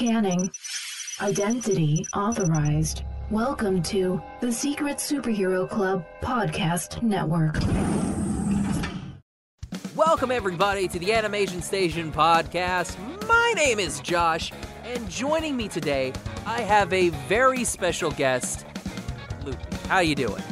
Scanning. Identity authorized. Welcome to the Secret Superhero Club Podcast Network. Welcome, everybody, to the Animation Station podcast. My name is Josh, and joining me today, I have a very special guest, Luke. How you doing?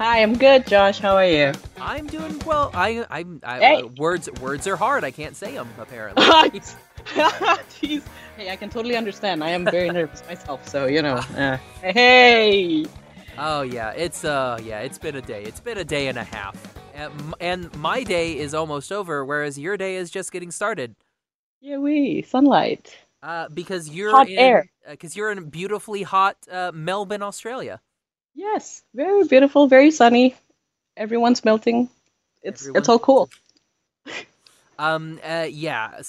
Hi, I'm good, Josh. How are you? I'm doing well. I, I'm. I, Hey. uh, words, words are hard. I can't say them apparently. Jeez. Hey, I can totally understand. I am very nervous myself, so you know. Uh, hey. oh yeah, it's uh, yeah, it's been a day. It's been a day and a half, and, and my day is almost over, whereas your day is just getting started. Yeah, we sunlight. Uh, because you're Hot in, air. Because you're in beautifully hot uh, Melbourne, Australia. Yes, very beautiful, very sunny. Everyone's melting. It's Everyone's it's all cool. Um. Uh. Yeah.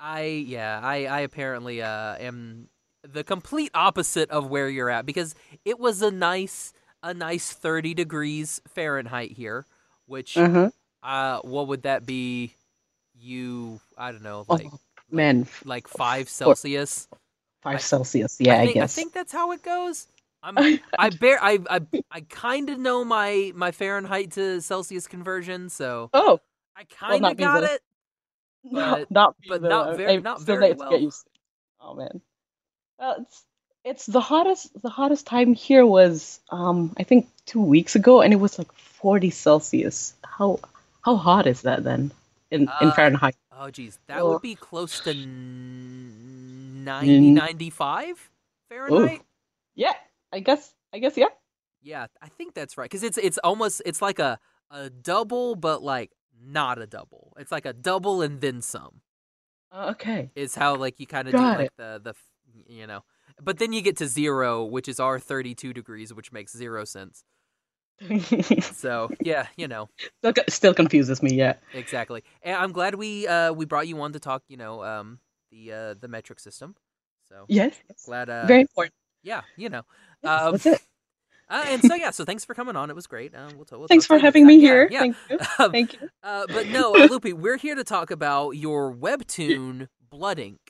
I. Yeah. I. I apparently. Uh. Am the complete opposite of where you're at because it was a nice. A nice thirty degrees Fahrenheit here, which. Uh-huh. Uh. What would that be? You. I don't know. Oh, Like. man, Like five Celsius. five I- Celsius. Yeah, I, think, guess. I think that's how it goes. I'm. I bear. I. I. I kind of know my my Fahrenheit to Celsius conversion, so Oh, I kind of got it. But- not but not very- not very well. Get used. Oh man. Well, it's it's the hottest. The hottest time here was um I think two weeks ago, and it was like 40 Celsius. How how hot is that then in in Uh, Fahrenheit? Oh, geez, that Oh. would be close to n- 90, 95 Fahrenheit. Yeah, I guess I guess yeah. Yeah, I think that's right. Because it's it's almost it's like a a double, but like not a double. It's like a double and then some. Uh, okay. Is how like you kind of do Got like the the you know. But then you get to zero, which is our thirty two degrees, which makes zero sense. So yeah, you know still, still confuses me. Yeah. exactly. And I'm glad we uh we brought you on to talk. You know um the uh the metric system. So Yes. yes. glad uh Very important. yeah you know Yes, um, that's it. Uh, and so yeah, so thanks for coming on. It was great. Uh, we'll, t- we'll Thanks for having me here. Yeah, Thank you. Um, Thank you. uh, but no, uh, Loopy, we're here to talk about your webtoon Blood Ink,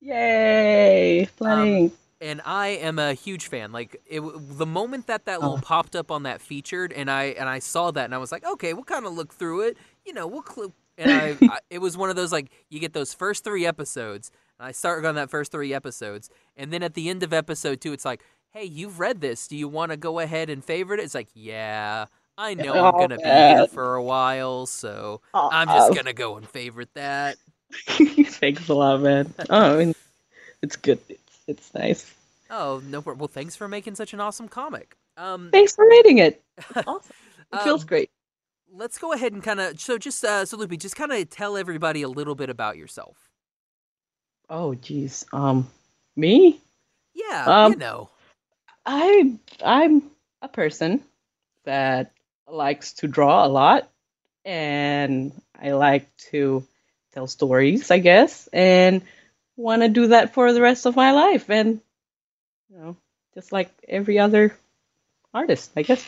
Yay! Um, Flooding. and I am a huge fan. Like it, the moment that that little Oh. popped up on that featured, and I and I saw that, and I was like, okay, we'll kind of look through it. You know, we'll. Cl-. And I, I, it was one of those like you get those first three episodes, and I start on that first three episodes, and then at the end of episode two, it's like, hey, you've read this. Do you want to go ahead and favorite it? It's like, yeah, I know I'm Oh, gonna be here for a while, so Oh, I'm just gonna go and favorite that. Thanks a lot, man. Oh, I mean, it's good. It's, it's nice. Oh no, problem. well, thanks for making such an awesome comic. Um, Thanks for reading it. Awesome. It feels Um, great. let's go ahead and kind of so just uh, so Loopy, just kind of tell everybody a little bit about yourself. Oh, geez. Um, me? Yeah, Um, you know. I I'm a person that likes to draw a lot, and I like to tell stories, I guess, and want to do that for the rest of my life, and you know, just like every other artist, I guess.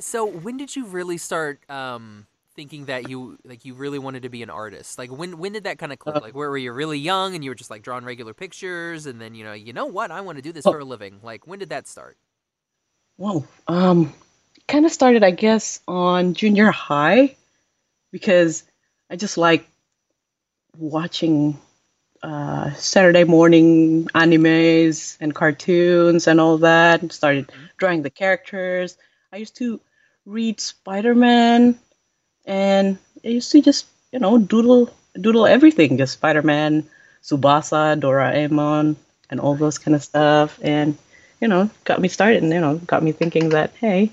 So when did you really start um, thinking that you like you really wanted to be an artist? Like when when did that kind of click? Uh, Like where were you really young and you were just like drawing regular pictures, and then you know you know what I want to do this Oh. for a living. Like when did that start? Well, um, kind of started, I guess, on junior high because I just like watching uh, Saturday morning animes and cartoons and all that, and started drawing the characters. I used to read Spider-Man, and I used to just, you know, doodle doodle everything, just Spider-Man, Tsubasa, Doraemon, and all those kind of stuff, and you know, got me started and you know, got me thinking that hey,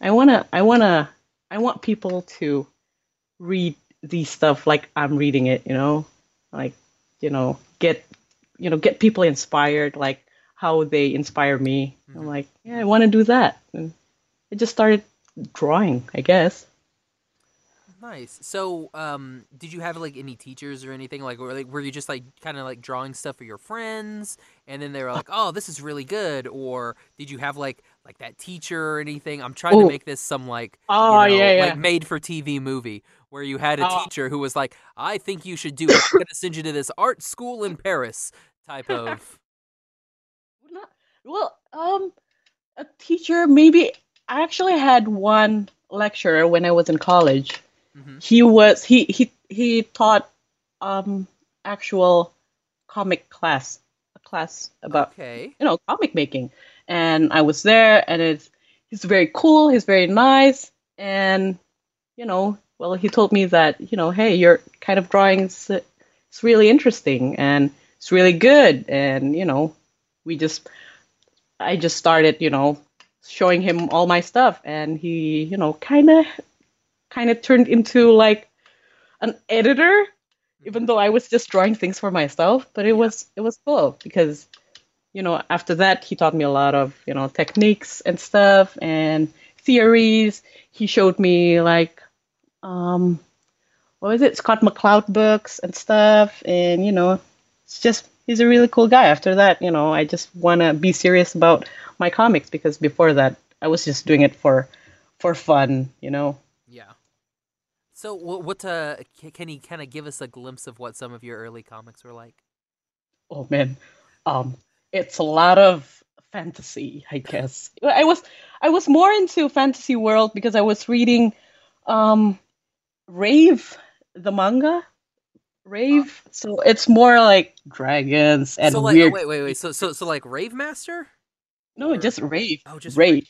I wanna I wanna I want people to read these stuff like I'm reading it, you know? Like, you know, get you know, get people inspired like how they inspire me. I'm Mhm. like, yeah, I wanna do that. And I just started drawing, I guess. Nice. So, um, did you have like any teachers or anything like, were like, were you just like kind of like drawing stuff for your friends, and then they were like, "Oh, this is really good," or did you have like like that teacher or anything. I'm trying to make this some like Oh you know, yeah, yeah. like made for TV movie where you had a Oh. teacher who was like, "I think you should do it. I'm gonna send you to this art school in Paris." Type of. Well, um, a teacher maybe. I actually had one lecturer when I was in college. Mhm. He was he he he taught um actual comic class, a class about Okay. you know comic making, and I was there, and it's he's very cool, he's very nice, and you know, well, he told me that you know, hey, your kind of drawing is it's really interesting and it's really good, and you know, we just I just started, you know, showing him all my stuff, and he, you know, kind of kind of turned into like an editor even though I was just drawing things for myself, but it was it was cool because you know after that he taught me a lot of you know techniques and stuff and theories. He showed me like um what was it Scott McCloud books and stuff, and you know it's just he's a really cool guy. After that, you know I just want to be serious about my comics because before that I was just doing it for for fun, you know. So what? what uh, can he kind of give us a glimpse of what some of your early comics were like? Oh man, um, it's a lot of fantasy, I guess. I was I was more into fantasy world because I was reading, um, Rave, the manga, Rave. So it's more like dragons and so like, weird. wait, wait, wait. So, so, so like Rave Master? no, or- just Rave. Oh, just Rave.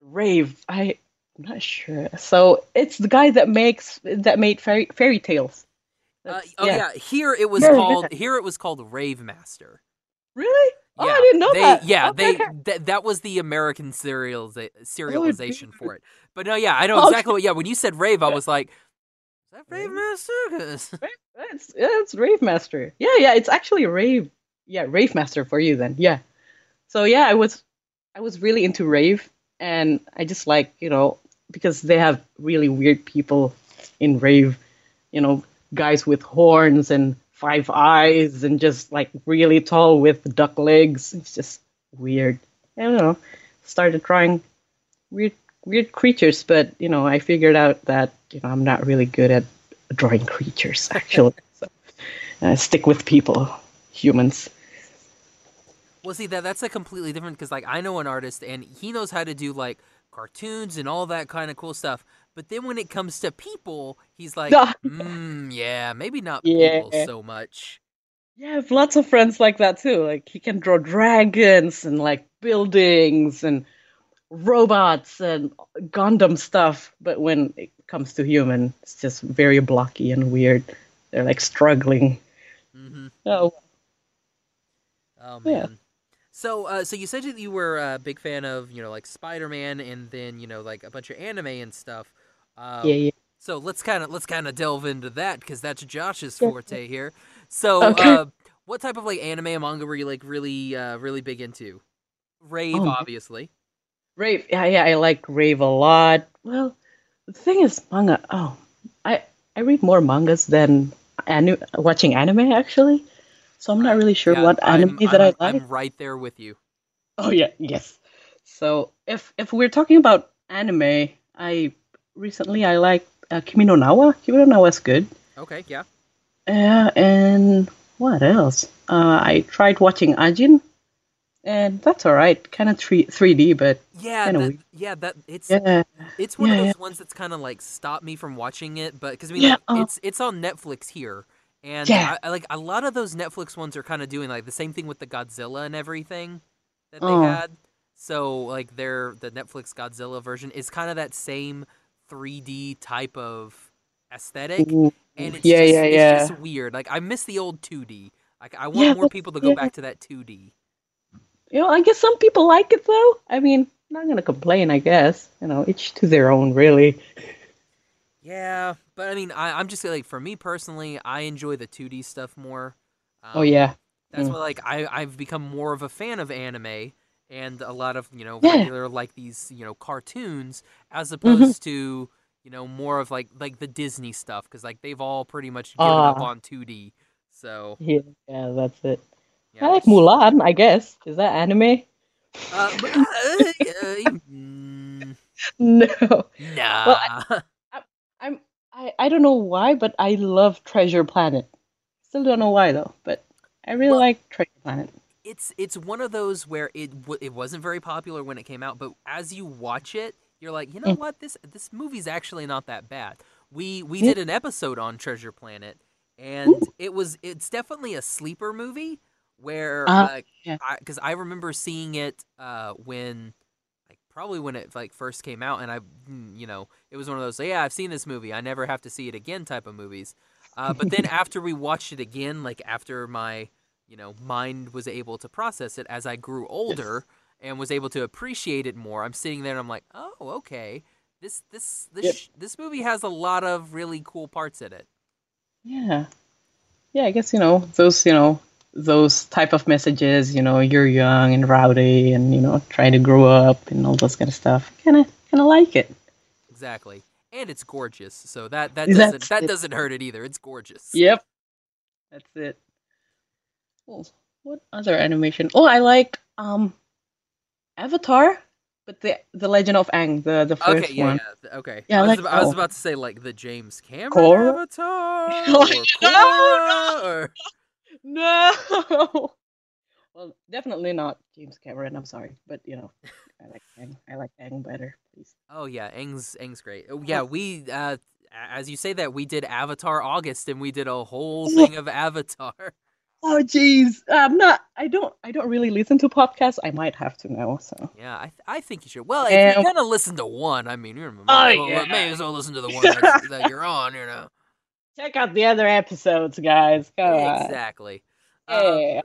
Rave. I I'm not sure. So it's the guy that makes that made fairy fairy tales. Uh, oh yeah. here it was Yeah, called. Here it was called Rave Master. Really? Oh, I didn't know they, that. Yeah, Okay, they okay. that that was the American serializa- serialization dude. for it. But no, yeah, I know Okay. exactly what. Yeah, when you said Rave, I was like, is that Rave Master? It's it's Rave Master. Yeah, yeah, it's actually Rave. Yeah, Rave Master for you then. Yeah. So yeah, I was I was really into Rave and I just like, you know, because they have really weird people in Rave, you know, guys with horns and five eyes and just like really tall with duck legs. It's just weird. I don't know. Started drawing weird weird creatures, but you know, I figured out that, you know, I'm not really good at drawing creatures actually. so I stick with people, humans. Well, see that that's a completely different because like I know an artist and he knows how to do like cartoons and all that kind of cool stuff. But then when it comes to people, he's like, mm, yeah, maybe not Yeah. people so much. Yeah, I have lots of friends like that too. Like he can draw dragons and like buildings and robots and Gundam stuff, but when it comes to human, it's just very blocky and weird. They're like struggling. hmm Oh, Oh Yeah. So, uh, so you said that you were a big fan of, you know, like Spider Man, and then you know, like a bunch of anime and stuff. Uh, yeah, yeah. So let's kind of let's kind of delve into that because that's Josh's forte here. So, Okay. uh, what type of like anime and manga were you like really, uh, really big into? Rave, Oh, obviously. Rave, yeah, yeah, I like Rave a lot. Well, the thing is, manga. Oh, I I read more mangas than anu- watching anime actually. So I'm not really sure Yeah, what I'm- anime that I'm, I like. I'm right there with you. Oh yeah, yes. So if if we're talking about anime, I recently I like uh, Kimi no Na wa. Kimi no Na wa is good. Okay, yeah. Uh, and what else? Uh, I tried watching Ajin, and that's alright. Kind of three 3D, but Yeah, that, yeah, that it's yeah, it's one yeah, of yeah. those ones that's kind of like stopped me from watching it, but because I mean, Yeah, like, uh, it's it's on Netflix here, and Yeah. I, I like a lot of those Netflix ones are kind of doing like the same thing with the Godzilla and everything that they Oh. had. So like their the Netflix Godzilla version is kind of that same 3D type of aesthetic, Ooh, and it's yeah, just, yeah, it's yeah. just weird. Like I miss the old 2D. Like I want Yeah, more people to go yeah. back to that 2D. You know, I guess some people like it though. I mean, I'm not gonna complain. I guess you know, each to their own, really. Yeah, but I mean, I, I'm just like for me personally, I enjoy the 2D stuff more. Oh Um, yeah, That's Mm. why, like, I I've become more of a fan of anime and a lot of you know Yeah. regular like these you know cartoons as Mm-hmm. opposed to you know more of like like the Disney stuff because like they've all pretty much given up Ah. on 2D. So yeah, yeah. That's it. yeah, I like Mulan. I guess is that anime? Uh, but, uh, uh, mm, No. nah. I'm I, I don't know why, but I love Treasure Planet. Still don't know why though, but I really Well- like Treasure Planet. it's it's one of those where it w- it wasn't very popular when it came out, but as you watch it, you're like, you know Mm. what, this this movie's actually not that bad. We we Yeah. did an episode on Treasure Planet, and it was it's definitely a sleeper movie where Uh, uh, yeah. because I, remember seeing it uh, when probably when it like first came out, and I mm, you know it was one of those yeah I've seen this movie I never have to see it again type of movies. Uh, but then after we watched it again, like after my you know mind was able to process it as I grew older and was able to appreciate it more, I'm sitting there and I'm like, oh okay, this this this Yep. sh- this movie has a lot of really cool parts in it. Yeah. Yeah, I guess, you know, those, you know, those type of messages, you know, you're young and rowdy and, you know, trying to grow up and all those kind of stuff. Kinda kinda like it. Exactly. And it's gorgeous, so that that doesn't that it. doesn't hurt it either. It's gorgeous. Yep. That's it. Oh, what other animation? Oh, I like um Avatar, but the the Legend of Aang, the the first Okay, yeah, one. yeah. Okay. Yeah, I was like about, I was about to say like the James Cameron? Avatar No, or no, Korra or No. Well, definitely not James Cameron. I'm sorry, but you know, I like Aang. I like Aang better, please. Oh yeah, Aang's Aang's great. Oh, yeah, we uh as you say that we did Avatar August and we did a whole thing of Avatar. Oh, jeez. I'm not. I don't. I don't really listen to podcasts. I might have to now. So. Yeah, I th- I think you should. Well, if you're Um, gonna listen to one, I mean, you may, Oh, as well, yeah. may as well listen to the one that's, that you're on. You know. Check out the other episodes, guys. Come on. Exactly. Um, Yeah.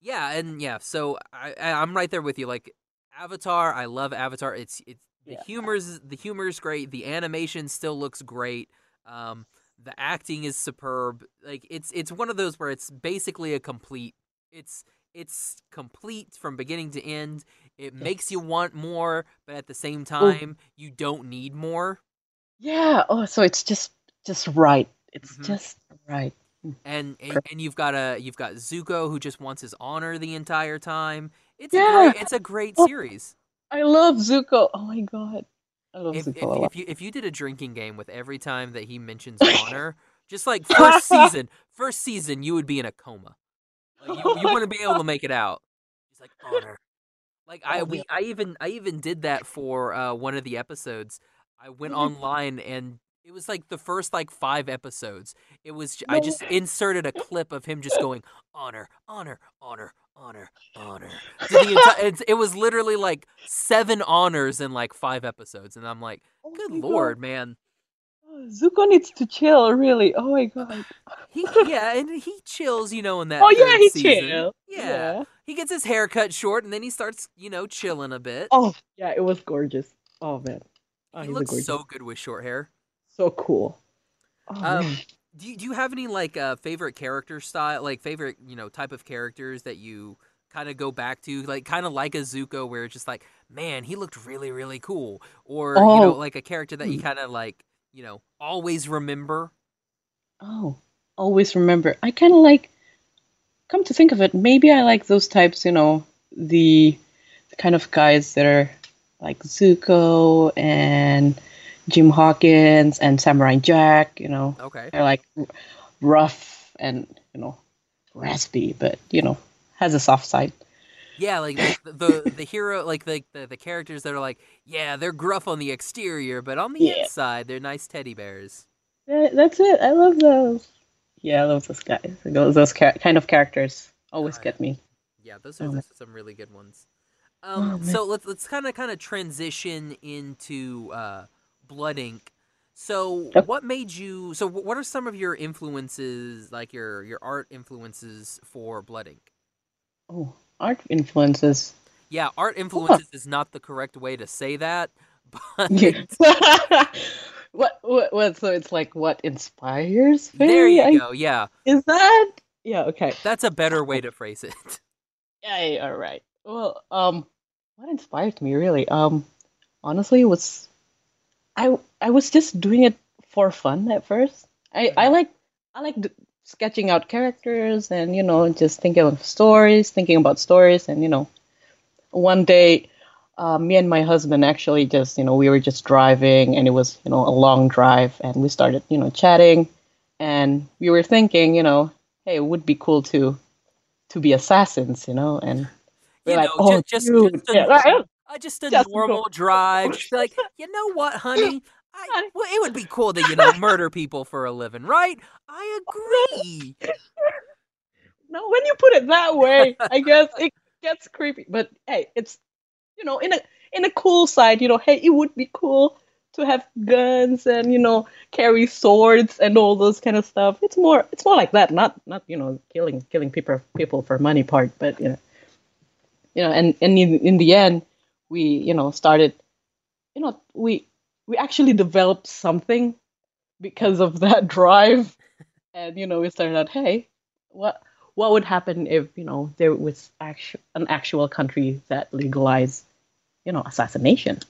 Yeah, and yeah, so I, I'm right there with you. Like Avatar, I love Avatar. It's it's the Yeah. humor's the humor's great. The animation still looks great. Um, the acting is superb. Like it's it's one of those where it's basically a complete. It's it's complete from beginning to end. It makes you want more, but at the same time, you don't need more. Yeah. Oh, so it's just just right. It's Mhm. just right. And, and and you've got a you've got Zuko who just wants his honor the entire time. It's Yeah. a great, it's a great Oh. series. I love Zuko. Oh my god. I love if, if, Zuko lot. if you if you did a drinking game with every time that he mentions honor, just like first season, first season, you would be in a coma. Like you, you wouldn't be able to make it out. He's like honor. Like I Oh, we. I even I even did that for uh, one of the episodes. I went Mhm. online and it was like the first like five episodes. It was I just eh, inserted a eh, clip of him just eh. going honor, honor, honor, honor, honor. Enti- it was literally like seven honors in like five episodes, and I'm like, Oh good God. lord, man. Oh, Zuko needs to chill, really. Oh my uh, god. He yeah, and he chills, you know, in that. Oh yeah, he season. chill. Yeah. he gets his hair cut short, and then he starts, you know, chilling a bit. Oh yeah, it was gorgeous. Oh man. Oh, he looks so good with short hair. So cool. Oh, Um, do you, do you have any like uh, favorite character style, like favorite you know type of characters that you kind of go back to, like kind of like a Zuko, where it's just like, man, he looked really really cool, or you know, Oh. like a character that you kind of like, you know, always remember. Oh, always remember. I kind of like. Come to think of it, maybe I like those types. You know, the the kind of guys that are like Zuko and Jim Hawkins and Samurai Jack. You know, Okay. they're like r- rough and you know raspy, but you know has a soft side. Yeah, like the the, the hero, like the, the the characters that are like, yeah, they're gruff on the exterior, but on the Yeah. inside, they're nice teddy bears. That- That's it. I love those. Yeah, I love those guys. Those, those cha- kind of characters always get me. Yeah, those are, Oh, those are some really good ones. Um, Oh, so let's let's kind of kind of transition into uh, Blood Ink. So, Yep. what made you? So, what are some of your influences, like your your art influences for Blood Ink? Oh, art influences. Yeah, art influences is not the correct way to say that, but Yeah. what, what? What? So it's like what inspires me? there you I- go. Yeah, Is that? Yeah. Okay. that's a better way to phrase it. Yeah. yeah, All right. Well, um, what inspired me really? Um, honestly, it was I I was just doing it for fun at first. I I like I like d- sketching out characters and you know just thinking of stories, thinking about stories, and you know one day, uh, me and my husband actually just, you know, we were just driving and it was, you know, a long drive and we started, you know, chatting and we were thinking, you know, hey, it would be cool to to be assassins, you know, and we're You like, know, oh, just- just- dude, just yeah? I just a Just normal go- drive. Just be like, you know what, honey? I, well, it would be cool to you know murder people for a living, right? I agree. No, when you put it that way, I guess it gets creepy. But hey, it's you know, in a in a cool side, you know, hey, it would be cool to have guns and you know carry swords and all those kind of stuff. It's more it's more like that, not not you know killing killing people people for money part, but you know, you know, and and in in the end, we you know started, you know, we we actually developed something because of that drive, and you know we started out, hey, what what would happen if you know there was actu- an actual country that legalized you know assassination?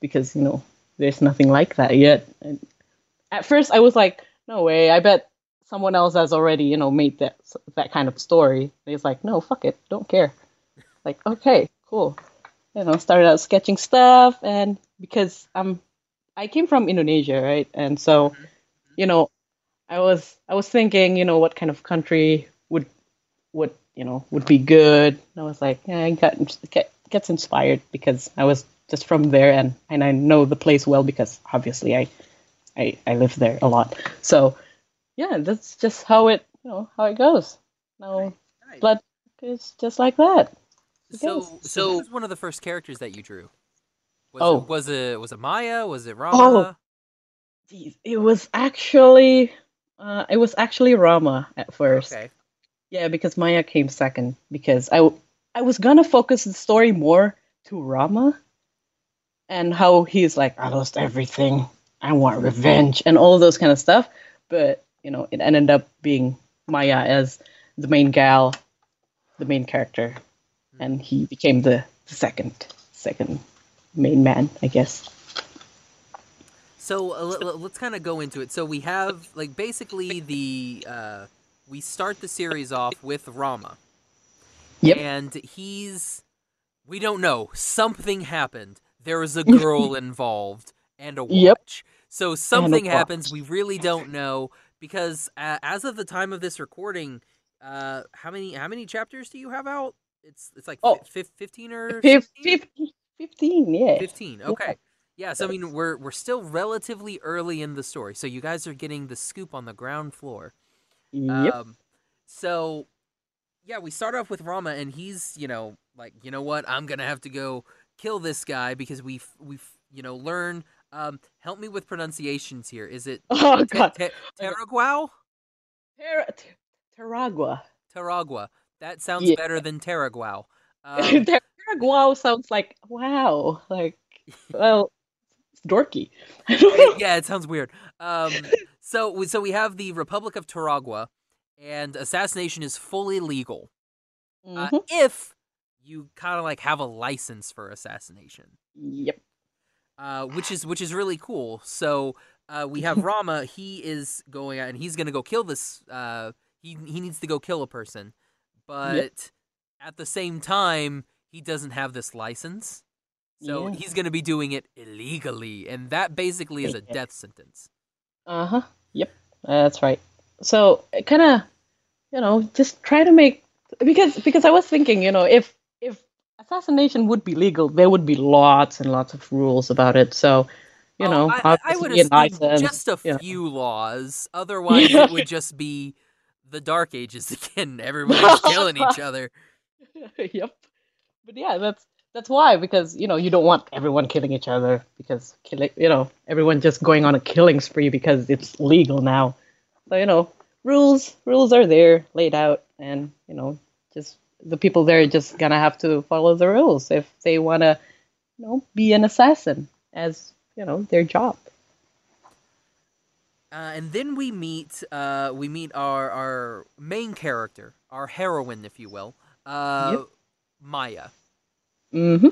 Because you know there's nothing like that yet. And at first i was like no way. I bet someone else has already you know made that that kind of story. And it's like no fuck it. Don't care. Like okay cool you know started out sketching stuff and because i'm i came from indonesia right and so mm-hmm. you know i was i was thinking you know what kind of country would would you know would be good. And I was like, yeah, I got get, gets inspired because I was just from there and and I know the place well because obviously I I I live there a lot. So yeah, that's just how it you know how it goes. No Nice. blood is just like that. So, goes. so who was one of the first characters that you drew? Was Oh. it, was it was it Maya? Was it Rama? Jeez, It was actually uh, it was actually Rama at first. Okay. Yeah, because Maya came second because I I was gonna focus the story more to Rama and how he's like I lost everything, I want revenge and all those kind of stuff, but you know it ended up being Maya as the main gal, the main character, and he became the, the second second main man, I guess. So uh, let's kind of go into it. So we have like basically the uh, we start the series off with Rama. Yep. And he's we don't know something happened. There was a girl involved and a watch. Yep. So something happens. We really don't know because uh, as of the time of this recording, uh, how many how many chapters do you have out? It's it's like Oh. fif- fifteen or Fif- 16? 15, yeah. 15 okay yeah so i mean we're we're still relatively early in the story so you guys are getting the scoop on the ground floor Yep. um so yeah we start off with rama and he's you know like you know what i'm gonna have to go kill this guy because we've we've you know learn um help me with pronunciations here is it oh god. Taraguao? Teragua. Taragua. That sounds Yeah. better than Taraguao. Um, Teragua sounds like wow, like well, it's dorky. I don't know. yeah, it sounds weird. Um, so we- so we have the Republic of Taragua, and assassination is fully legal uh, Mhm. if you kind of like have a license for assassination, Yep. uh, which is which is really cool. So uh, we have Rama. He is going out and he's gonna go kill this. Uh, he he needs to go kill a person, but at the same time he doesn't have this license. So Yeah. he's going to be doing it illegally, and that basically is a Yeah. death sentence. Uh huh. Yep. That's right. So kind of, you know, just try to make because because I was thinking, you know, if if assassination would be legal, there would be lots and lots of rules about it. So, you Oh, know, I, I- would assume license, just a you know. few laws. Otherwise, it would just be the Dark Ages again. Everybody's killing each other. yep. But yeah, that's that's why because you know you don't want everyone killing each other because killing you know everyone just going on a killing spree because it's legal now. So you know rules rules are there laid out and you know just the people there are just gonna have to follow the rules if they want to you know be an assassin as you know their job. Uh, and then we meet uh, we meet our our main character, our heroine, if you will, uh, Yep. Maya. Mm-hmm.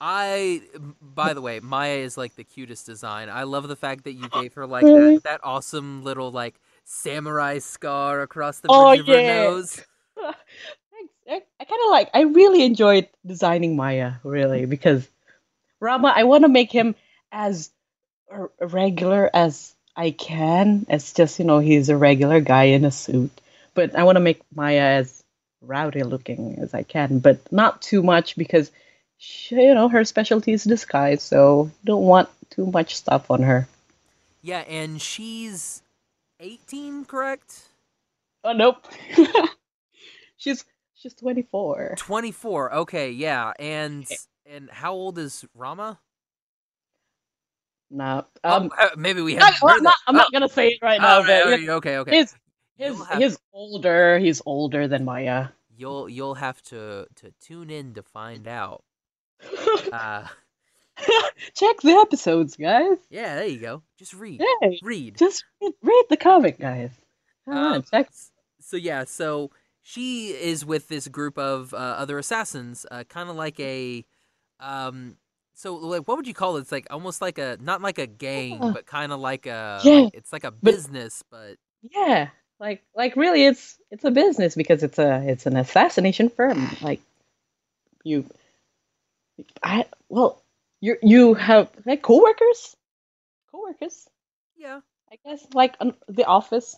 I, by the way, Maya is like the cutest design. I love the fact that you gave her like that, that awesome little like samurai scar across the Oh, bridge of her yeah. nose. Thanks. I, I kind of like I really enjoyed designing Maya, really, because Rama, I want to make him as regular as I can. It's just you know he's a regular guy in a suit, but I want to make Maya as rowdy looking as I can, but not too much because she, you know her specialty is disguise, so you don't want too much stuff on her. Yeah, and she's 18, correct? Oh nope, she's she's twenty four. 24. Okay, yeah. And eh. and how old is Rama? No, Oh, um, uh, maybe we I, have. am not, I'm not gonna say it right now, but okay, okay, okay. his his have- his older. He's older than Maya. You'll you'll have to to tune in to find out. Uh, Check the episodes, guys. yeah, there you go. Just read, Hey, read. just read, read the comic, guys. Come on, Um, check. So yeah, so she is with this group of uh, other assassins, uh, kind of like a, um, so like what would you call it? It's like almost like a not like a gang, but kind of like a, yeah, it's like a business, but Yeah, like like really, it's it's a business because it's a it's an assassination firm. Like you, I well, you you have like coworkers, coworkers. yeah. I guess like um, the office.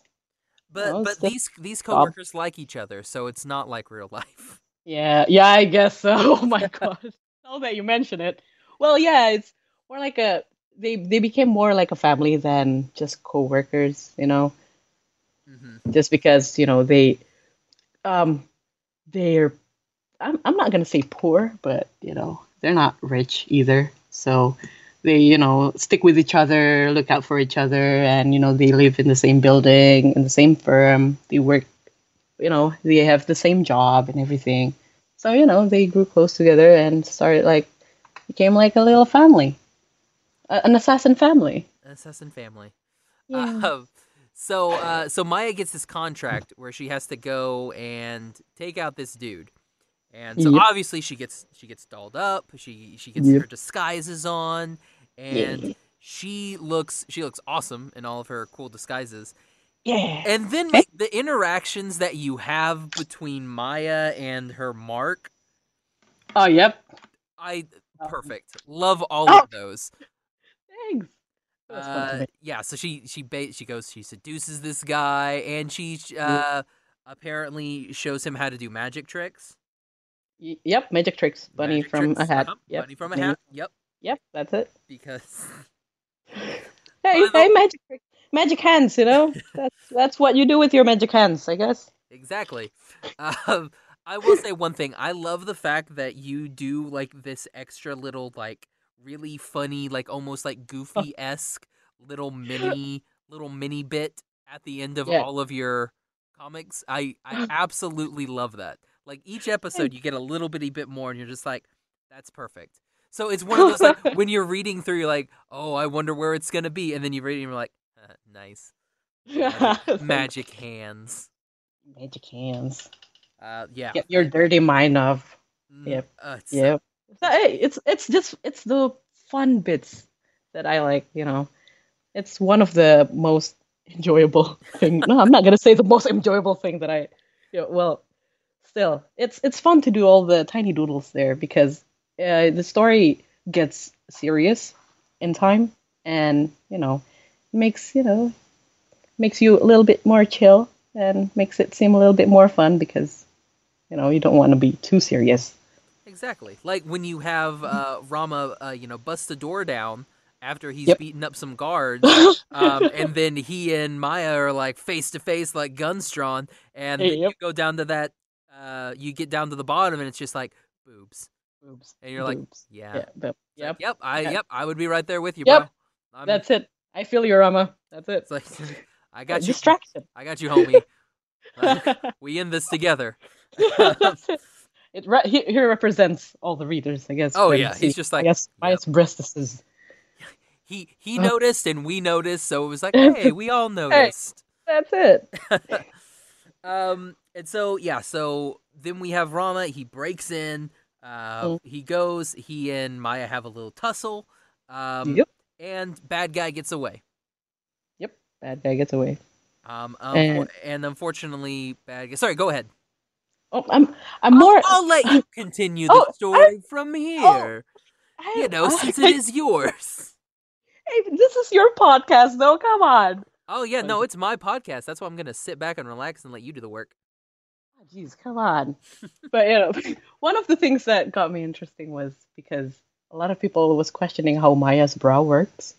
But No, but it's just these these job. coworkers like each other, so it's not like real life. Yeah, yeah, I guess so. Oh my god. Now that you mention it. Well, yeah, it's more like a they they became more like a family than just coworkers, you know, hmm just because, you know, they um they're I'm I'm not going to say poor, but, you know, they're not rich either. So they, you know, stick with each other, look out for each other and, you know, they live in the same building, in the same firm. They work you know, they have the same job and everything. So, you know, they grew close together and started like became like a little family. A- an assassin family. Assassin family. Yeah. Um, so uh, so Maya gets this contract where she has to go and take out this dude. And so Yep. obviously she gets she gets dolled up. She she gets Yep. her disguises on, and Yeah. she looks she looks awesome in all of her cool disguises. Yeah. And then like, the interactions that you have between Maya and her Mark, Oh, yep. I perfect. Love all Oh. of those. Thanks. That was fun to Uh, yeah, so she she ba- she goes she seduces this guy and she uh apparently shows him how to do magic tricks. Y- Yep, magic tricks. Bunny Magic from tricks, a hat. uh-huh, Yep. Bunny from a hat. Yep, Yep, that's it. because Hey, hey, magic trick. Magic hands, you know? that's that's what you do with your magic hands, I guess. exactly. Um, I will say one thing. I love the fact that you do like this extra little like really funny, like almost like goofy esque little mini little mini bit at the end of Yeah. all of your comics. I I absolutely love that. Like each episode, you get a little bitty bit more, and you're just like, that's perfect. So it's one of those like when you're reading through, you're like, oh, I wonder where it's gonna be, and then you read it, and you're like, uh, nice magic, magic hands. magic hands. Uh, yeah. Get your dirty mind off. Mm, Yep. uh, it's- Yep. So, hey, it's it's just it's the fun bits that I like. You know, it's one of the most enjoyable thing. No, I'm not gonna say the most enjoyable thing that I. Yeah, well, still, it's it's fun to do all the tiny doodles there because uh, the story gets serious in time, and you know, makes you know makes you a little bit more chill and makes it seem a little bit more fun because you know you don't want to be too serious. Exactly. Like when you have uh, Rama, uh, you know, bust the door down after he's Yep. beaten up some guards, um, and then he and Maya are like face to face, like guns drawn, and then you go down to that, uh, you get down to the bottom, and it's just like boobs, Boobs. and you're like, Boobs. yeah, Yeah, like, yep. yep, I, Yeah. yep, I would be right there with you, Yep. bro. I'm, That's it. I feel you, Rama. That's it. It's like, I got you, Distraction. I got you, homie. We in this together. It. Re- he, he represents all the readers, I guess. Oh yeah, see- he's just like, guess yep. minus he he Uh. noticed and we noticed, so it was like, hey, we all noticed. That's it. um, and so yeah, so then we have Rama. He breaks in. Uh, Mm. he goes. He and Maya have a little tussle. Um, Yep. and bad guy gets away. Yep. Bad guy gets away. Um, And- and unfortunately, bad guy. Sorry, go ahead. Oh, I'm I'm more. I'll, I'll let you continue the Oh, story from oh, here. I- you know, oh, I- since it is yours. Hey, this is your podcast, though. Come on. Oh yeah, no, it's my podcast. That's why I'm gonna sit back and relax and let you do the work. Oh, Jeez, come on. but you know, one of the things that got me interesting was because a lot of people was questioning how Maya's bra works.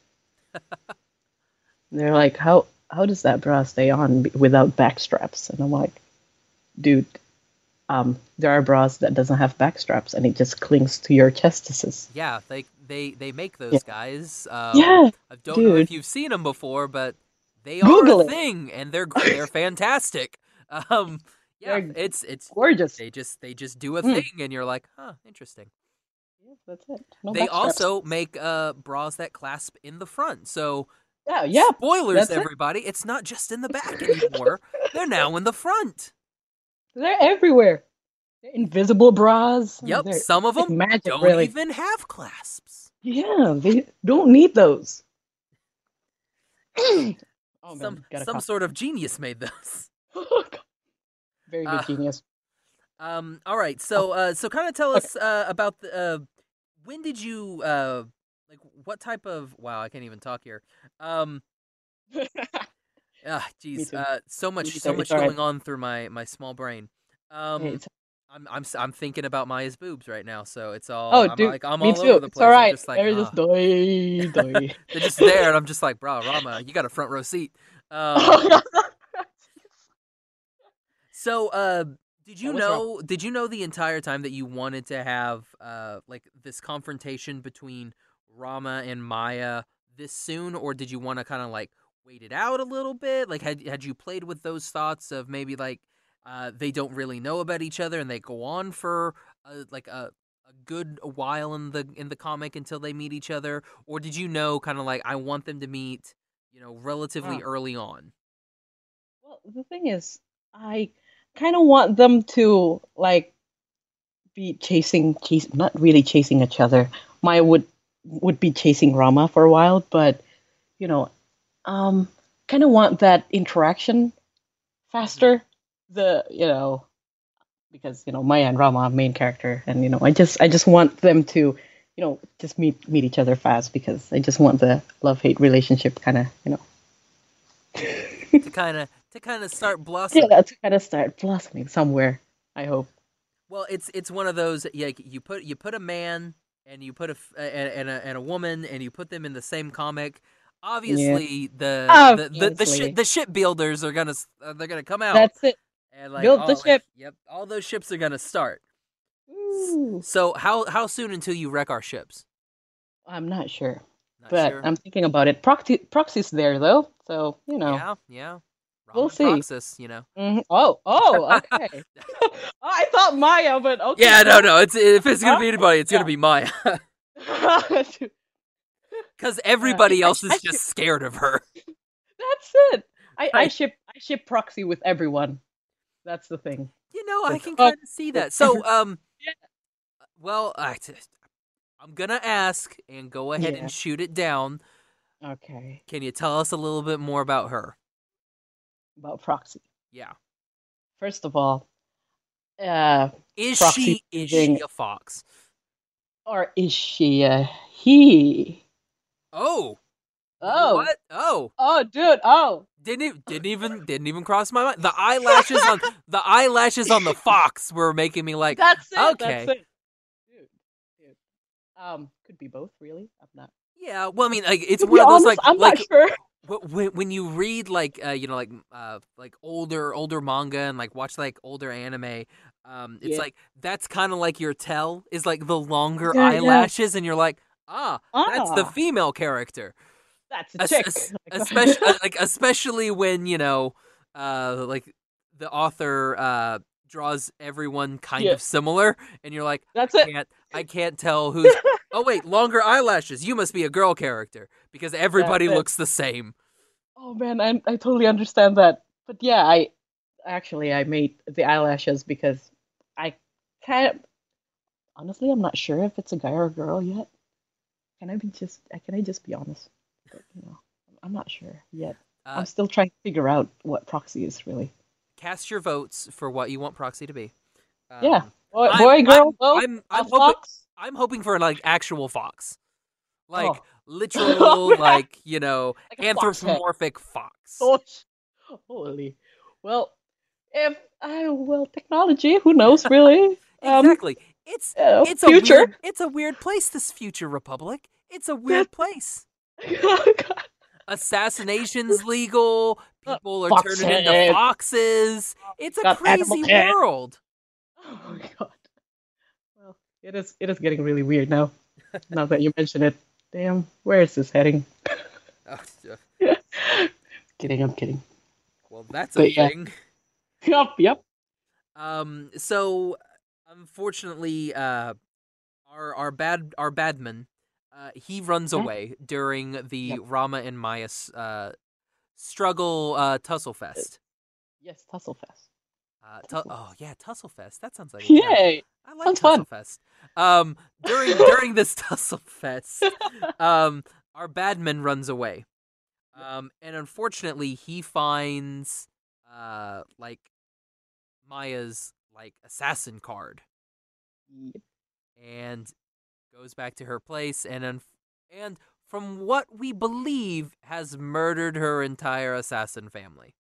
They're like, how how does that bra stay on without back straps? And I'm like, dude, um, there are bras that doesn't have back straps and it just clings to your chestises. Yeah, they they they make those guys. Um, Yeah, I don't know if you've seen them before, but they are Google a it. thing, and they're they're fantastic. Um, yeah, They're it's it's Gorgeous. they just they just do a Mm. thing, and you're like, huh, interesting. Yes, that's it. No they also make uh bras that clasp in the front, so yeah, yeah. spoilers, that's it. everybody, it's not just in the back anymore. they're now in the front. They're everywhere. They're invisible bras. Yep, They're- some of them magic, don't really. even have clasps. Yeah, they don't need those. oh, man, some some sort of genius made those. Very good Uh, genius. Um. All right. So, uh, so kind of tell Okay. us uh, about the. Uh, when did you uh, like what type of? Wow, I can't even talk here. Um. Ah, jeez. Uh, so much, so much all right. going on through my my small brain. Um. Hey, I'm I'm I'm thinking about Maya's boobs right now, so it's all. oh, I'm dude, like I'm me all too. over the it's all right. I'm just like, They're just doy, doy. they're just there, and I'm just like, bro, Rama, you got a front row seat. Um, So, uh, did you what's wrong? know? Did you know the entire time that you wanted to have uh, like this confrontation between Rama and Maya this soon, or did you want to kind of like wait it out a little bit? Like, had had you played with those thoughts of maybe like uh, they don't really know about each other and they go on for uh, like a a good while in the in the comic until they meet each other, or did you know kind of like I want them to meet, you know, relatively early on? well, the thing is, I kind of want them to like be chasing, chase, not really chasing each other. Maya would would be chasing Rama for a while, but you know, um, kind of want that interaction faster. The you know, because you know Maya and Rama are main character, and you know, I just I just want them to, you know, just meet meet each other fast because I just want the love hate relationship kind of you know. to kind of to kind of start blossoming. yeah, to kind of start blossoming somewhere. I hope. Well, it's it's one of those. Yeah, you put you put a man and you put a and, and a and a woman and you put them in the same comic. Obviously, the, the the the Obviously. ship the shipbuilders are gonna uh, they're gonna come out That's it. and like build all, the like, ship. Yep, all those ships are gonna start. Ooh. So how how soon until you wreck our ships? I'm not sure, Not but sure. I'm thinking about it. Proxy, Proxy's there though, so you know. Yeah, yeah. We'll see. Proxus, you know. Mhm. Oh, oh, okay. I thought Maya, but okay. Yeah, no, no. It's if it's gonna be anybody, it's Yeah. gonna be Maya. Because everybody I- else I is just scared of her. That's it. I, I ship I ship Proxy with everyone. That's the thing. You know, I can oh, kind of see that. So, um, Yeah. well, I, I'm gonna ask and go ahead Yeah. and shoot it down. Okay, Can you tell us a little bit more about her? about Proxy. Yeah, First of all, uh, is she is she a fox? or is she a he? Oh, Oh, what? Oh, oh, dude, oh. didn't didn't even didn't even cross my mind. The eyelashes on the eyelashes on the fox were making me like, That's it. okay. That's it. Dude, dude. Um, could be both, really. I'm not. yeah. Well, I mean, like it's To one of those honest, like I'm like not sure. When when you read like uh, you know like uh like older older manga and like watch like older anime um it's Yeah. like that's kind of like your tell is like the longer Yeah, yeah. eyelashes and you're like ah, that's the Ah. female character That's a Es- chick. es- especially like especially when you know uh like the author uh draws everyone kind Yeah. of similar and you're like That's I it. can't I can't tell who's oh wait longer eyelashes you must be a girl character because everybody it. looks the same Oh man, I I totally understand that. But yeah, I actually I made the eyelashes because I kind of honestly I'm not sure if it's a guy or a girl yet. Can I be just can I just be honest? But, you know, I'm not sure yet. uh, I'm still trying to figure out what proxy is really. cast your votes for what you want proxy to be Yeah. Um, Boy, I'm- boy girl, I'm. I'm, I'm hoping. I'm hoping for like actual fox, like Oh. literal, like you know, Like a fox anthropomorphic fox. Gosh. Holy. Well, if I well technology, who knows really? Um, Exactly. It's it's a future. weird, it's a weird place. This future republic. It's a weird place. Oh, God. Assassinations legal. Uh, People are turning into foxes. It's a crazy world. Oh my god. Well, it is it is getting really weird now. now that you mention it. Damn, where is this heading? Oh, yeah. kidding, I'm kidding. well, that's a yeah. thing. Yep, yep. Um. So, unfortunately, uh, our our bad our badman, uh, he runs Mhm. away during the Yep. Rama and Maya s- uh struggle uh tussle fest. Yes, Tusslefest. Uh, tu- oh yeah, tussle fest. That sounds like Yay! I like Sounds tussle fun. fest. Um, during during this tussle fest, um, our badman runs away. Um, and unfortunately, he finds uh like Maya's like assassin card Yep. and goes back to her place and un- and from what we believe has murdered her entire assassin family.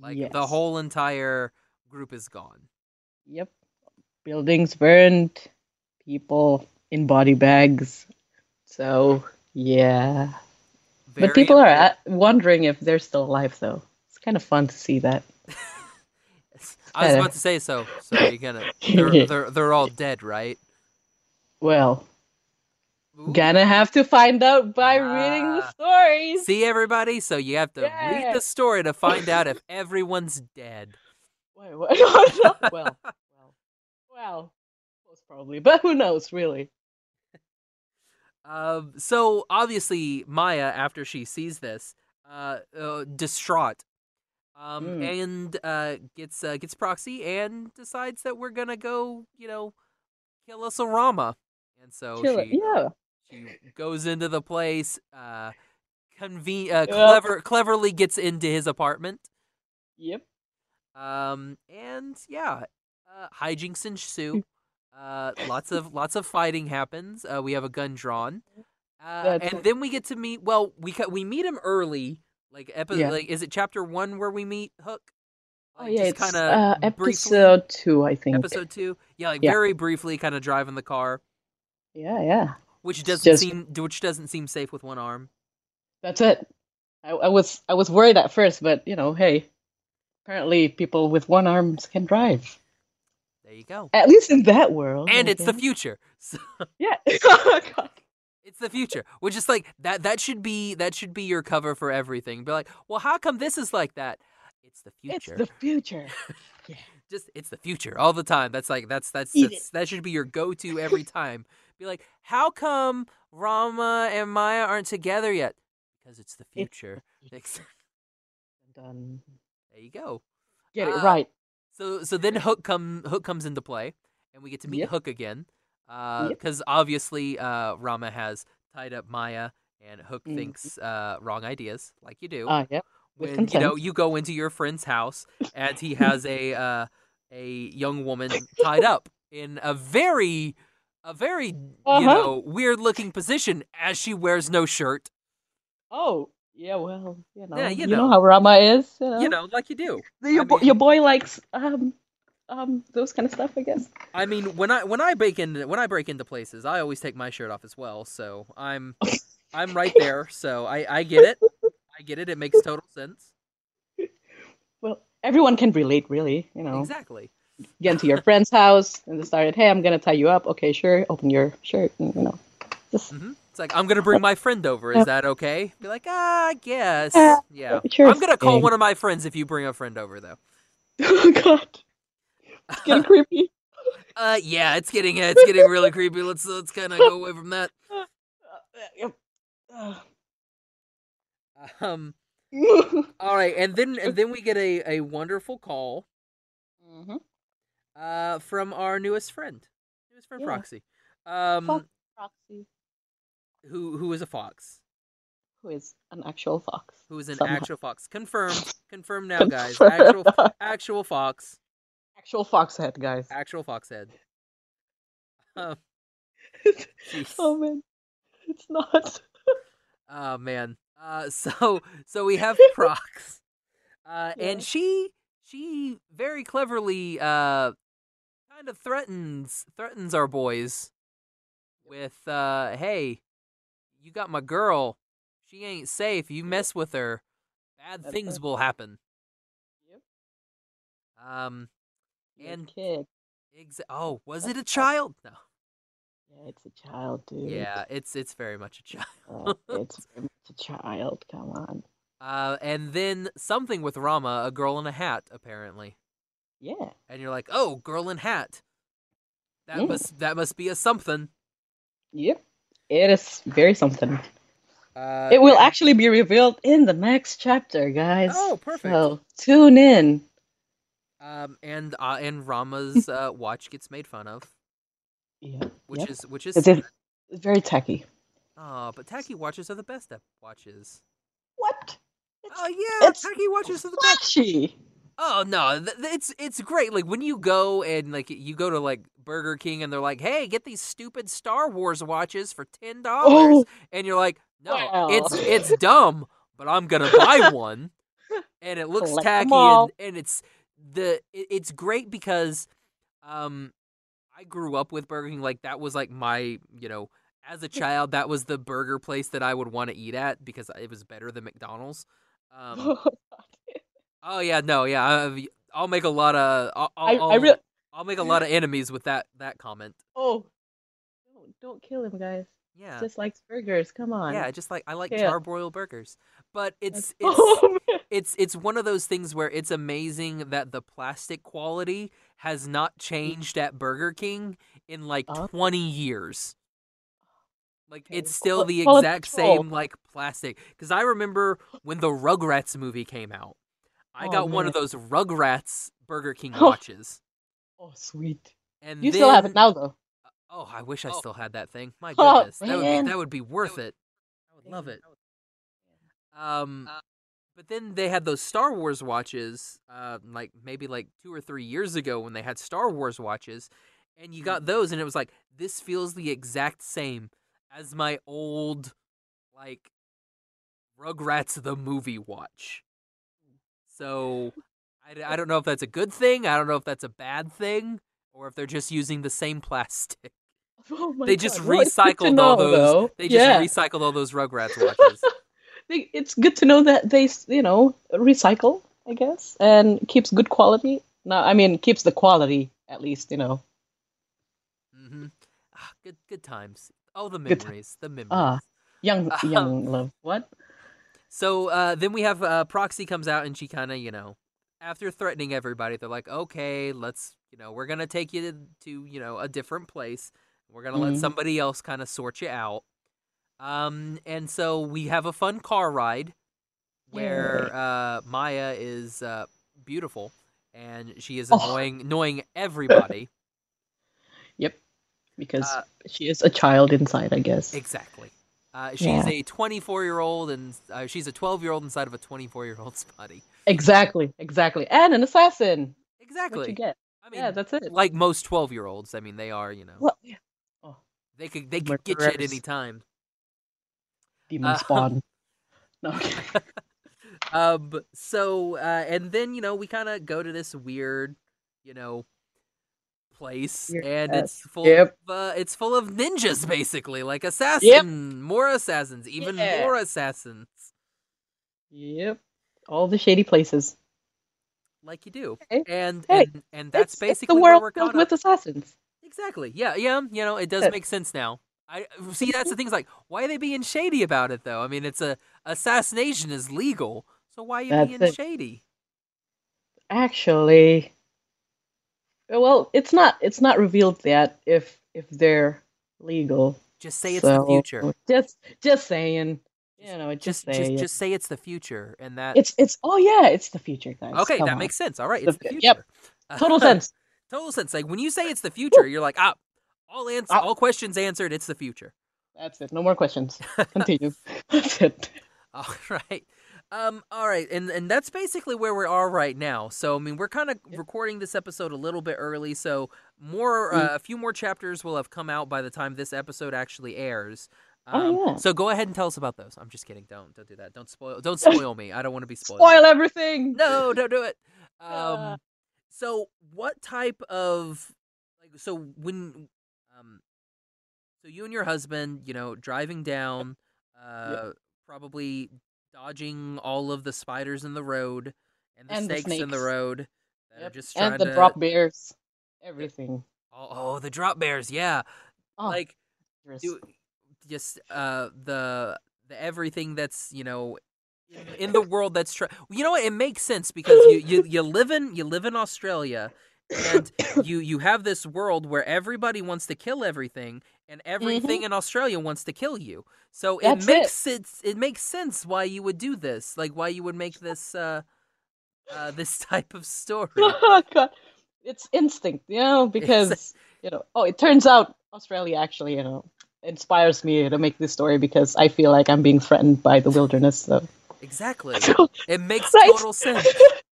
Like the whole entire group is gone. Yep. Buildings burned, people in body bags. So, yeah. Very but people are at, wondering if they're still alive, though. It's kind of fun to see that. I was about to say so. So you're gonna they're they're, they're all dead, right? Well, Ooh. gonna have to find out by reading the Ah. stories. See everybody, so you have to read the story to find out if everyone's dead. Wait, what? well, well, well, most probably, but who knows, really? Um, so obviously Maya, after she sees this, uh, uh distraught, um, Mm. and uh gets uh, gets proxy and decides that we're gonna go, you know, kill us a Rama, and so Kill she Yeah. she goes into the place, uh, conven- uh Yep. clever cleverly gets into his apartment, Yep. um, and yeah, uh, hijinks ensue. Uh, lots of lots of fighting happens. Uh, we have a gun drawn, uh, and then we get to meet. Well, we we meet him early. Like episode, Yeah. like is it chapter one where we meet Hook? Oh yeah, just it's kinda uh, briefly- episode two, I think. episode two. Yeah, like Yeah. very briefly, kind of driving the car, Yeah, yeah. which doesn't just- seem which doesn't seem safe with one arm. That's it. I, I was I was worried at first, but you know, hey, apparently people with one arm can drive. There you go. At least in that world. And it's the future. So Yeah. Oh, God. It's the future, which is like that. That should be that should be your cover for everything. Be like, well, how come this is like that? It's the future. It's future. the future. Yeah. Just it's the future all the time. That's like that's that's, that's that should be your go-to every time. Be like, how come Rama and Maya aren't together yet? Because it's the It's future. the Ex- Done. there you go. Get it Uh, right. So so then Hook come Hook comes into play, and we get to meet Yep. Hook again. Because Yep. obviously uh, Rama has tied up Maya, and Hook Mhm. thinks uh, wrong ideas, like you do. Ah, yeah. with when you know you go into your friend's house and he has a uh, a young woman tied up in a very a very you Uh-huh. know weird looking position as she wears no shirt. Oh, yeah. Well, you know, Yeah, you you, know. know. how Rama is. You know, You know, like you do. your, bo- mean- your boy likes um um those kind of stuff. I guess. I mean, when I when I break into when I break into places, I always take my shirt off as well. So I'm I'm right there. So I I get it. I get it. It makes total sense. Well, everyone can relate, really. You know, Exactly. get into your friend's house and they started, hey, I'm gonna tie you up. Okay, sure. Open your shirt. And, you know, just hmm It's like I'm gonna bring my friend over. Is that okay? Be like, ah, I guess. Yeah, Yeah. sure I'm gonna call thing. one of my friends if you bring a friend over, though. oh god, it's getting creepy. Uh, yeah, it's getting it's getting really creepy. Let's let's kind of go away from that. Uh, Um. All right, and then and then we get a a wonderful call mhm. uh from our newest friend, newest friend Yeah. Proxy, um, Fox. Proxy, who who is a fox, who is an actual fox. who is an Somehow. actual fox. Confirmed, confirmed now, guys. Actual actual fox. Actual fox head, guys. Actual fox head. Um, oh man, it's not. Oh man. Uh, so so we have Prox, uh, Yeah. and she she very cleverly uh kind of threatens threatens our boys with uh, hey, you got my girl. She ain't safe. You mess with her, bad That's things right. will happen. Yep. Um. You're And- kid. Exa- oh, was That's it a child? No. Yeah, it's a child, dude. Yeah, it's it's very much a child. Uh, it's very much a child. Come on. Uh, and then something with Rama, a girl in a hat, apparently. Yeah. and you're like, "Oh, girl in hat." That Yeah. must that must be a something. Yep. It is very something. Uh, It will actually be revealed in the next chapter, guys. Oh, perfect. So tune in. Um, and uh, and Rama's uh, watch gets made fun of, Yeah. which Yep. is which is It's, very tacky. oh, but tacky watches are the best watches. What? It's Oh yeah, it's tacky watches are the best. flashy. Oh no, th- th- it's it's great. Like when you go and like you go to like Burger King and they're like, "Hey, get these stupid Star Wars watches for ten dollars," Oh, and you're like, "No, Wow. it's it's dumb, but I'm gonna buy one." And it looks Collect tacky, and, and it's the it, it's great because, um, I grew up with Burger King. Like that was like my you know as a child that was the burger place that I would want to eat at because it was better than McDonald's. Um, Oh yeah, no, yeah. I, I'll make a lot of. I'll, I'll, I, I'll, I'll make a lot of enemies with that that comment. Oh. Don't, don't kill him, guys. Yeah, Just likes burgers. Come on. yeah. Just like I like Yeah. charbroiled burgers, but it's That's- it's Oh, it's it's one of those things where it's amazing that the plastic quality has not mm. changed at Burger King in like Oh. twenty years. Like Okay, it's still the exact control. same like plastic. Because I remember when the Rugrats movie came out, I Oh, got one of those Rugrats Burger King Oh. watches. Oh, sweet. And You still have it now, though. Oh, I wish I Oh. still had that thing. My Oh, goodness, that would be that would be worth it. I would love it. Um, but then they had those Star Wars watches, uh, like maybe like two or three years ago when they had Star Wars watches, and you Mm. got those, and it was like this feels the exact same as my old, like, Rugrats the movie watch. So, I, I don't know if that's a good thing. I don't know if that's a bad thing, or if they're just using the same plastic. Oh my They just God. Well, it's good recycled all those. though. They just yeah. recycled all those Rugrats watches. They- it's good to know that they, you know, recycle, I guess, and keeps good quality. No, I mean, keeps the quality at least, you know. hmm Ah, good, good times. Oh, the memories. The memories. Ah. Young, young love. What? So uh, then we have uh, Proxy comes out and she kind of, you know, after threatening everybody, they're like, okay, let's, you know, we're gonna take you to, to you know, a different place. We're gonna let Mhm. somebody else kind of sort you out. Um, and so we have a fun car ride where uh, Maya is uh, beautiful and she is Oh. annoying, annoying everybody. Yep. Because Uh, she is a child inside, I guess. Exactly. Uh, she's Yeah. a 24 year old and uh, she's a 12 year old inside of a 24 year old's body. Exactly, exactly. And an assassin. What Exactly. you get. I mean, yeah, that's it. like most 12 year olds, I mean, they are, you know, Well, they could they could get you at any time. demon Uh, spawn. No, okay. Um. So, uh, and then you know we kind of go to this weird, you know, place, and ass- it's full. Yep. Of, uh, it's full of ninjas, basically, like assassin, more assassins, even Yeah. more assassins, Yep. All the shady places. like you do. Hey, And hey, and and that's it's, basically it's the where world we're filled with assassins. Exactly. Yeah. Yeah. You know, it does make sense now. I see. That's the thing. Is like, why are they being shady about it though? I mean, it's a assassination is legal, so why are you That's being it. shady? Actually, well, it's not. It's not revealed yet if if they're legal. Just say it's the future. Just just saying. You know, Just, just just, saying. just say it's the future, and that. It's it's. Oh yeah, it's the future, guys. okay. Come That on. makes sense. All right, The it's the yep. total sense. Total sense. Like when you say it's the future, you're like, ah, all ans- Ah. all questions answered. It's the future. That's it. No more questions. Continue. That's it. All right. Um, all right, and and that's basically where we are right now. So I mean, we're kind of recording this episode a little bit early, so more Mm. uh, a few more chapters will have come out by the time this episode actually airs. Oh, Um, yeah. So go ahead and tell us about those. I'm just kidding. Don't don't do that. Don't spoil. Don't spoil me. I don't want to be spoiled. Spoil everything. No, don't do it. Um, Uh. So what type of like so when um so you and your husband, you know, driving down, uh, probably dodging all of the spiders in the road and the And the snakes in the road that are just trying And the to drop bears. Everything. oh, oh, the drop bears, yeah, Oh, like do just uh the the everything that's you know in, the world that's try- you know what it makes sense because you, you you live in you live in Australia and you you have this world where everybody wants to kill everything and everything in Australia wants to kill you. So it That's makes it. sense it makes sense why you would do this like why you would make this uh uh this type of story. Oh god. It's instinct you know because you know oh it turns out australia actually you know inspires me to make this story because i feel like i'm being threatened by the wilderness so, exactly. It makes Right. total sense.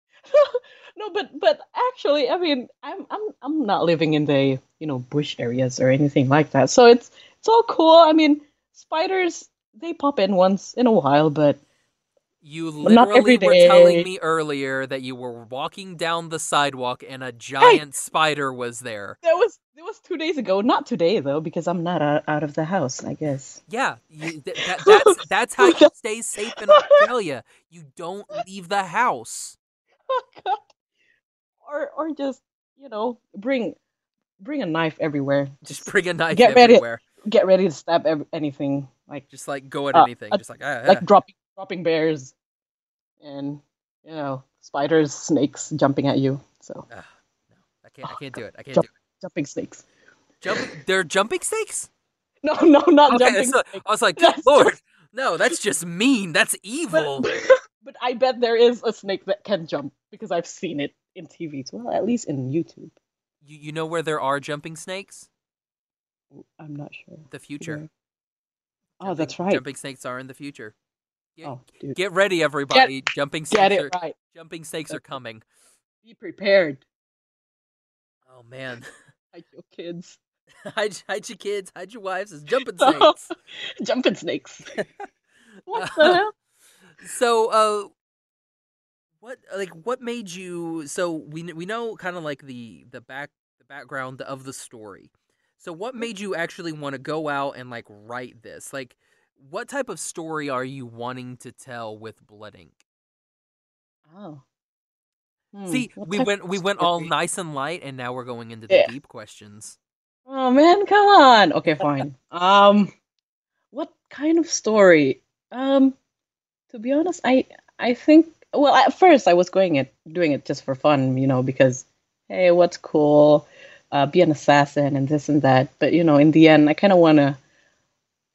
No but but actually i mean i'm i'm i'm not living in the you know bush areas or anything like that. So it's it's all cool. I mean spiders they pop in once in a while but You literally were telling me earlier that you were walking down the sidewalk and a giant spider was there. that was it was two days ago not today though because i'm not out, out of the house i guess Yeah, you, th- that, that's that's how you stay safe in Australia. You don't leave the house. Oh, God. or or just you know bring bring a knife everywhere Just bring a knife Get ready. get ready to stab anything like Just like go at Uh, anything. uh, Just like ah, like ah. dropping dropping bears and you know spiders snakes jumping at you so Ah, no, I can't. I can't do it. I can't Jump- do it. jumping snakes Jumping. They're jumping snakes. no no not Okay, jumping snakes I was like, That's lord, no, that's just mean. That's evil. but, but i bet there is a snake that can jump because i've seen it in tv well at least in youtube You you know where there are jumping snakes? i'm not sure The future. Where? oh that's right Jumping snakes are in the future. Get, oh dude get ready, everybody. jumping snakes get are right jumping snakes are coming. be prepared Oh man. Hide your kids hide, hide your kids, hide your wives, it's jumping snakes. jumping snakes what the Uh, hell so uh what like what made you so we we know kind of like the the back the background of the story. So what made you actually want to go out and like write this? Like what type of story are you wanting to tell with Blood Ink? Oh. Hmm, See, what we went we went all nice and light and now we're going into the Yeah. deep questions. Oh man, come on. Okay, fine. um, what kind of story? Um, to be honest, I I think well at first I was going it doing it just for fun, you know, because hey, what's cool? Uh, be an assassin and this and that. But you know, in the end, I kind of want to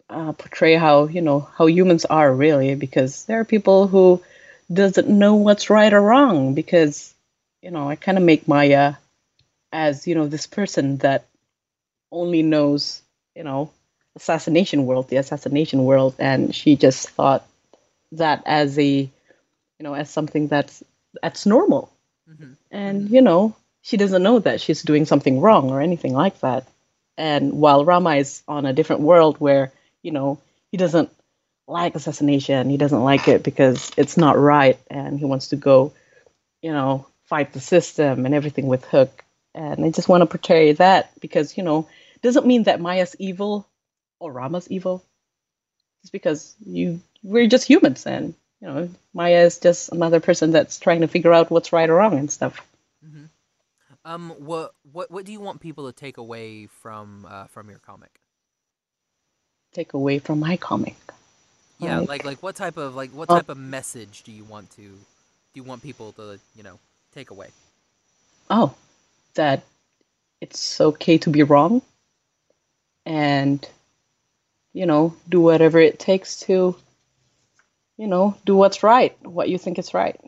uh, portray how you know how humans are really, because there are people who doesn't know what's right or wrong. Because you know, I kind of make Maya as you know this person that only knows, you know, assassination world, the assassination world, and she just thought that as a, you know, as something that's that's normal, hmm and you know, she doesn't know that she's doing something wrong or anything like that. And while Rama is on a different world where you know he doesn't like assassination, he doesn't like it because it's not right, and he wants to go, you know, fight the system and everything with Hook. And I just want to portray that because you know doesn't mean that Maya's evil or Rama's evil. It's because you we're just humans, and you know Maya is just another person that's trying to figure out what's right or wrong and stuff. hmm Um, what what what do you want people to take away from uh, from your comic? Take away from my comic. Yeah, Like- like like what type of like what type of message do you want to do you want people to you know take away? Oh, that it's okay to be wrong, and you know do whatever it takes to, you know, do what's right, what you think is right.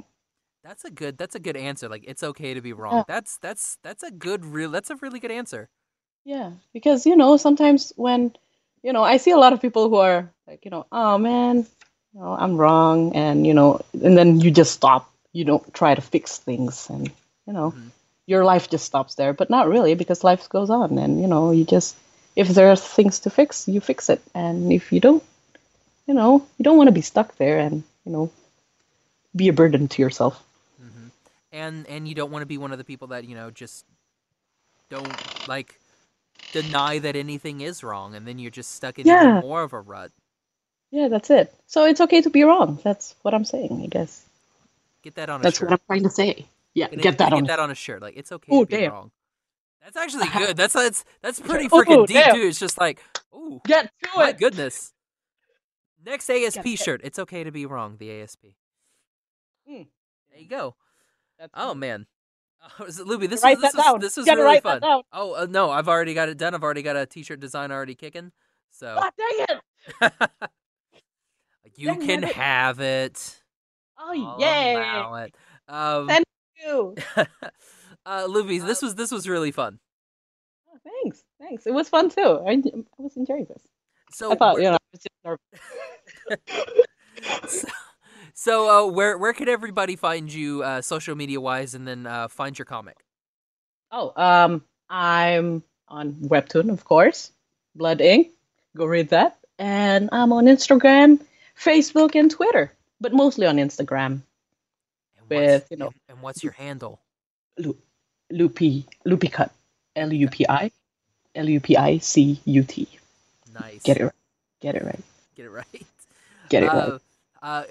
That's a good that's a good answer. Like it's okay to be wrong. Yeah. That's that's that's a good real that's a really good answer. Yeah, because you know sometimes when you know I see a lot of people who are like you know oh man you know, I'm wrong, and you know, and then you just stop. You don't try to fix things, and you know, Mhm. your life just stops there. But not really, because life goes on, and you know, you just if there are things to fix, you fix it, and if you don't, you know, you don't want to be stuck there, and you know, be a burden to yourself. hmm And and you don't want to be one of the people that you know just don't like deny that anything is wrong, and then you're just stuck in Yeah. even more of a rut. Yeah, that's it. So it's okay to be wrong. That's what I'm saying, I guess. Get that on a That's shirt. what I'm trying to say. Yeah, Gonna- get that on. get that on a shirt. Like it's okay Ooh, to be damn. wrong. That's actually good. That's that's that's pretty freaking deep, damn. dude. It's just like, ooh, Get to my it. goodness. Next ASP Get it. shirt. It's okay to be wrong. The ASP. Mm. There you go. That's Oh it. man. Oh, is it Lupi, this was this was this was really fun. Oh uh, no, I've already got it done. I've already got a t-shirt design already kicking. So God dang it! you Dang can it. have it. Oh yay! it. Um, Thank you. uh, Lupi, this was this was really fun. Oh, thanks, thanks. It was fun too. I, I was enjoying this. So I thought you know. I was just nervous. so, so, uh, where where could everybody find you uh, social media wise, and then uh, find your comic? Oh, um, I'm on Webtoon, of course. Blood Ink. Go read that. And I'm on Instagram, Facebook, and Twitter, but mostly on Instagram. And With, what's, you know- and, what's your handle? Lupi, Lupi Cut. L U P I, L U P I C U T. Nice. Get it right. Get it right. Get it right. Get it uh, right. Uh,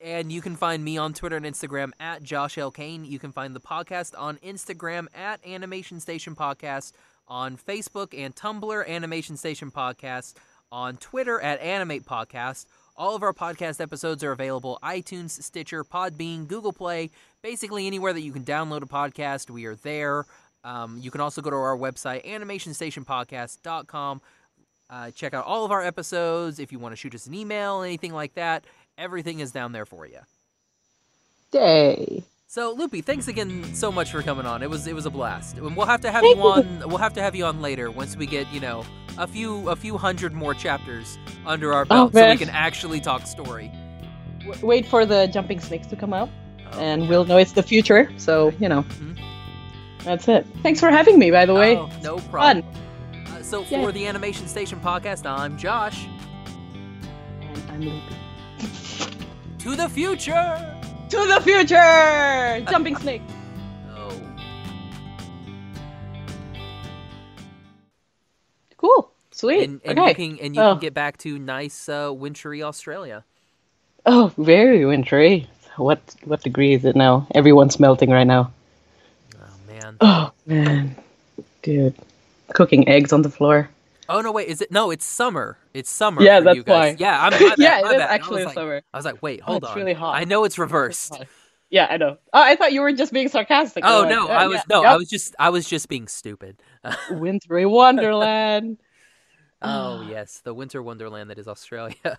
and you can find me on Twitter and Instagram at Josh L. Kane. You can find the podcast on Instagram at Animation Station Podcast, on Facebook and Tumblr, Animation Station Podcast, on Twitter at Animate Podcast. All of our podcast episodes are available iTunes, Stitcher, Podbean, Google Play, basically anywhere that you can download a podcast. We are there. Um, you can also go to our website, animationstationpodcast.com. Uh, check out all of our episodes. If you want to shoot us an email, anything like that, everything is down there for you. Yay. So, Lupi, thanks again so much for coming on. It was it was a blast. And we'll have to have Thank you on. We'll have to have you on later once we get you know a few a few hundred more chapters under our belt, so we Oh, can actually talk story. Wait for the jumping snakes to come out, Oh, and we'll know it's the future. So you know, Mhm. that's it. Thanks for having me. By the way, Oh, no problem. Uh, so Yeah. for the Animation Station podcast, I'm Josh. And I'm Lupi. To the future. To the future! Jumping snake. Oh. Cool. Sweet. And, and okay. you can and you Oh. can get back to nice uh, wintry Australia. Oh, very wintry. What what degree is it now? Everyone's melting right now. Oh man. Oh man, dude, cooking eggs on the floor. Oh no, wait, is it? No, it's summer. It's summer. Yeah, for that's you guys. why. Yeah, I'm. My yeah, it is bad. Actually like, summer. I was like, wait, Oh, hold it's on. really hot. I know it's reversed. Yeah, I know. Oh, I thought you were just being sarcastic. Oh You're no, like, I was yeah, no, yep. I was just I was just being stupid. Wintry Wonderland. oh yes, the winter wonderland that is Australia.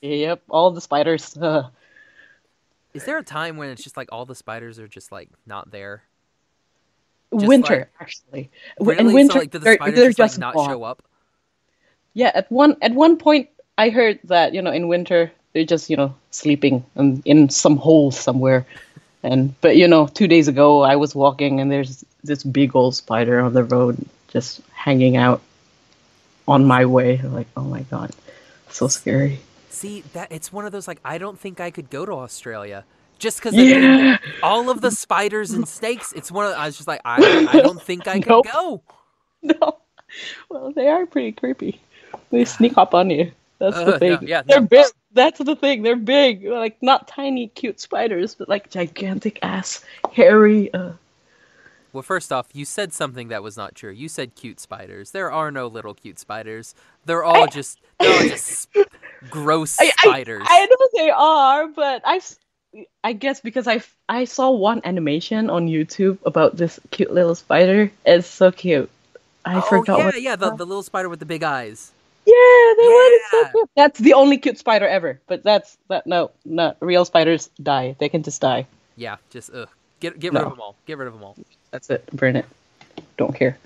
yep, all the spiders. Is there a time when it's just like all the spiders are just like not there? Just winter, like- actually. Really? And winter, so like, the they're, spiders they're just, like not gone. show up? Yeah, at one at one point, I heard that you know in winter they're just you know sleeping in, in some hole somewhere, and but you know two days ago I was walking and there's this big old spider on the road just hanging out on my way. Like oh my god, so scary. See that it's one of those like I don't think I could go to Australia just because Yeah. all of the spiders and snakes. It's one of I was just like I I don't think I could Nope. go. No, well they are pretty creepy. They sneak up on you. That's Uh, the thing. yeah, They're no. big. That's the thing. They're big. Like not tiny, cute spiders, but like gigantic ass, hairy. Uh, Well, first off, you said something that was not true. You said cute spiders. There are no little cute spiders. They're all just they're all just gross I- spiders. I know they are, but I, I guess because I, I saw one animation on YouTube about this cute little spider. It's so cute. I oh forgot yeah, yeah, the, the little spider with the big eyes. Yeah, that one is so cute. That's the only cute spider ever. But that's that. No, not real spiders die. They can just die. Yeah, just ugh. Get get rid No. of them all. Get rid of them all. That's it. Burn it. Don't care.